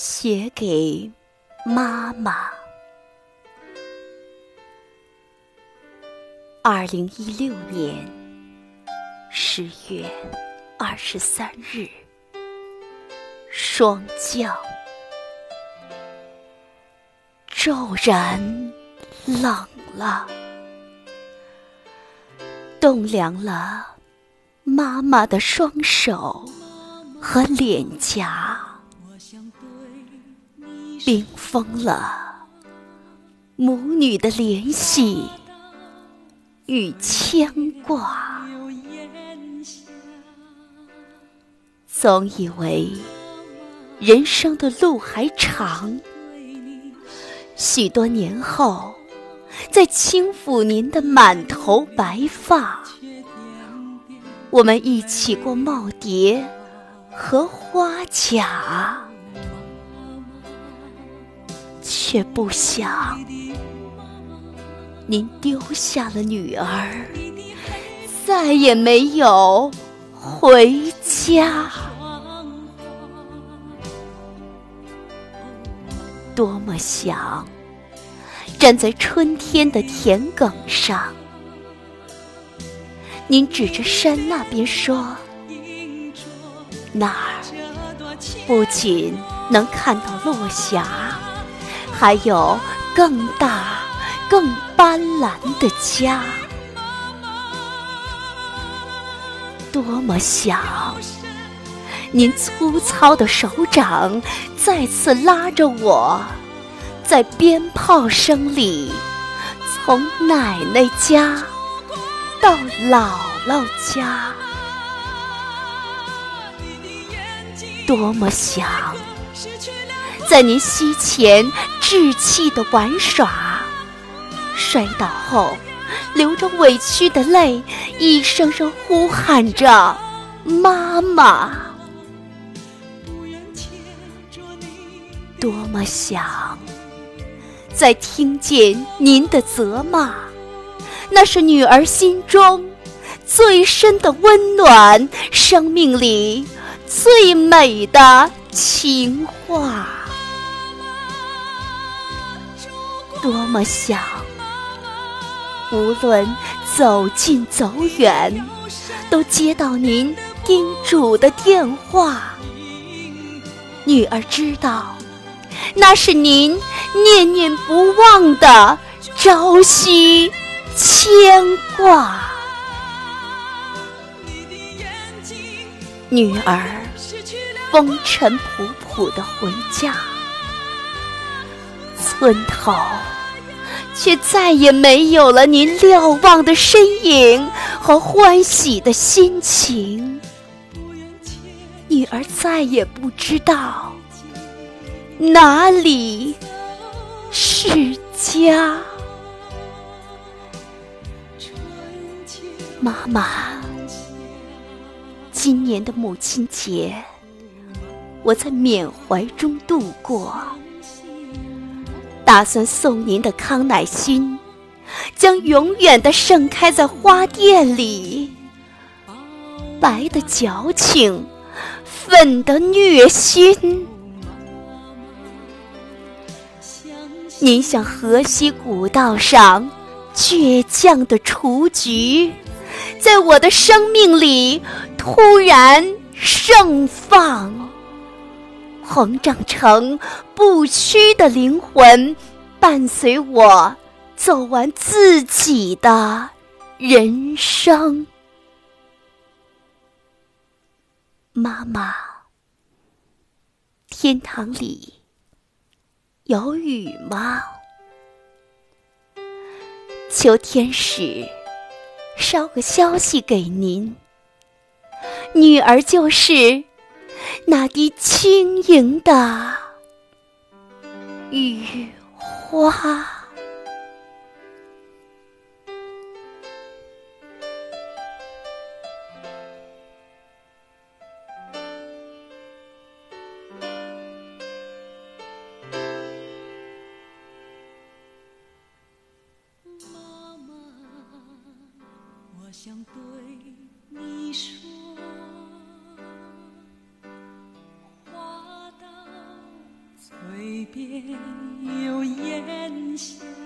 写给妈妈。二零一六年十月二十三日，霜降，骤然冷了，冻凉了妈妈的双手和脸颊，冰封了母女的联系。与牵挂，总以为人生的路还长。许多年后，再轻抚您的满头白发，我们一起过耄耋和花甲，却不想。您丢下了女儿，再也没有回家。多么想站在春天的田埂上，您指着山那边说：“那儿不仅能看到落霞，还有更大。”更斑斓的家，多么想您粗糙的手掌再次拉着我，在鞭炮声里，从奶奶家到姥姥家，多么想在您膝前稚气的玩耍。摔倒后，流着委屈的泪，一声声呼喊着“妈妈”。多么想再听见您的责骂，那是女儿心中最深的温暖，生命里最美的情话。多么想。无论走近走远，都接到您叮嘱的电话。女儿知道，那是您念念不忘的朝夕牵挂。女儿风尘仆仆的回家，村头。却再也没有了您瞭望的身影和欢喜的心情。女儿再也不知道哪里是家。妈妈，今年的母亲节，我在缅怀中度过。打算送您的康乃馨，将永远的盛开在花店里。白的矫情，粉的虐心。您像河西古道上倔强的雏菊，在我的生命里突然盛放。膨胀成不屈的灵魂，伴随我走完自己的人生。妈妈，天堂里有雨吗？求天使捎个消息给您，女儿就是。那滴轻盈的雨花。妈妈，我想对你说。边有烟霞。